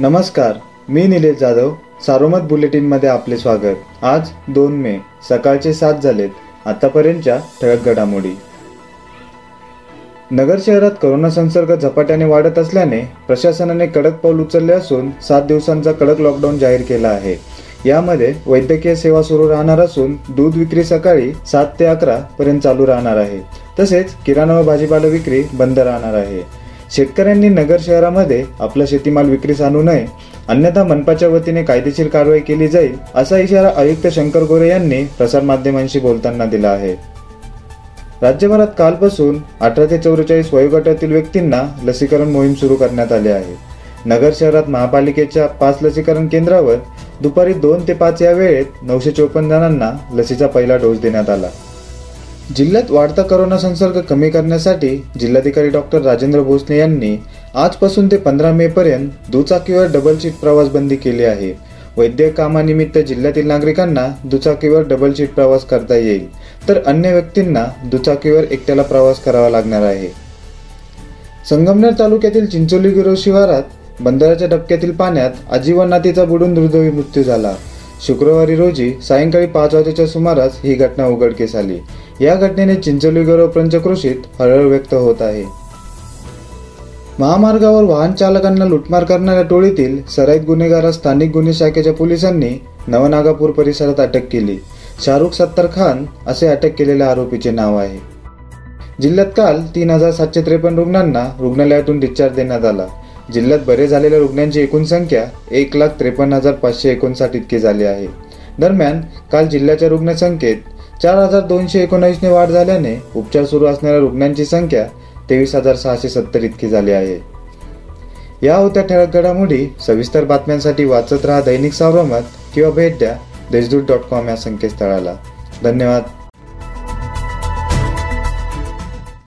नमस्कार मी निलेश जाधव सारोमत बुलेटिनमध्ये आपले स्वागत. आज दोन मे सकाळचे सात झालेत आतापर्यंतच्या ठळक घडामोडी. नगर शहरात करोना संसर्ग झपाट्याने वाढत असल्याने प्रशासनाने कडक पाऊल उचलले असून सात दिवसांचा कडक लॉकडाऊन जाहीर केला आहे. यामध्ये वैद्यकीय सेवा सुरू राहणार असून दूध विक्री सकाळी सात ते अकरा पर्यंत चालू राहणार आहे. तसेच किराणा व भाजीपाला विक्री बंद राहणार आहे. शेतकऱ्यांनी नगर शहरामध्ये आपला शेतीमाल विक्रीस आणू नये अन्यथा मनपाच्या वतीने कायदेशीर कारवाई केली जाईल असा इशारा आयुक्त शंकर गोरे यांनी प्रसारमाध्यमांशी बोलताना दिला आहे. राज्यभरात कालपासून अठरा ते चौवेचाळीस वयोगटातील व्यक्तींना लसीकरण मोहीम सुरू करण्यात आली आहे. नगर शहरात महापालिकेच्या पाच लसीकरण केंद्रावर दुपारी दोन ते पाच या वेळेत नऊशे चोपन्न जणांना लसीचा पहिला डोस देण्यात आला. जिल्ह्यात वाढता करोना संसर्ग कमी करण्यासाठी जिल्हाधिकारी डॉक्टर राजेंद्र भोसले यांनी आजपासून ते पंधरा मे पर्यंत दुचाकीवर डबल सीट प्रवास बंदी केली आहे. वैद्यक कामानिमित्त जिल्ह्यातील नागरिकांना दुचाकीवर डबल सीट प्रवास करता येईल तर अन्य व्यक्तींना दुचाकीवर एकट्याला प्रवास करावा लागणार आहे. संगमनेर तालुक्यातील चिंचोली गिरो शिवारात बंदराच्या डबक्यातील पाण्यात आजीवन नातीचा बुडून दुर्दैवी मृत्यू झाला. शुक्रवारी रोजी सायंकाळी पाच वाजेच्या सुमारास ही घटना उघडकीस आली. या घटनेने चिंचोली गिरोह पंचक्रोशीत हळहळ व्यक्त होत आहे. महामार्गावर वाहन चालकांना लुटमार करणाऱ्या टोळीतील सराईत गुन्हेगारास स्थानिक गुन्हे शाखेच्या पोलिसांनी नवनागापूर परिसरात अटक केली. शाहरुख सत्तर खान असे अटक केलेल्या आरोपीचे नाव आहे. जिल्ह्यात काल तीन हजार सातशे त्रेपन्न रुग्णांना रुग्णालयातून डिस्चार्ज देण्यात आला. जिल्ह्यात बरे झालेल्या रुग्णांची एकूण संख्या एक लाख त्रेपन्न हजार पाचशे एकोणसाठ इतकी झाली आहे. दरम्यान काल जिल्ह्याच्या रुग्णसंख्येत चार हजार दोनशे एकोणावीसने वाढ झाल्याने उपचार सुरू असणाऱ्या रुग्णांची संख्या तेवीस हजार सहाशे सत्तर इतकी झाली आहे. या होत्या ठळक घडामोडी सविस्तर बातम्यांसाठी वाचत राहा दैनिक सावरमत किंवा भेट द्या देशदूत डॉट कॉम या संकेतस्थळाला. धन्यवाद.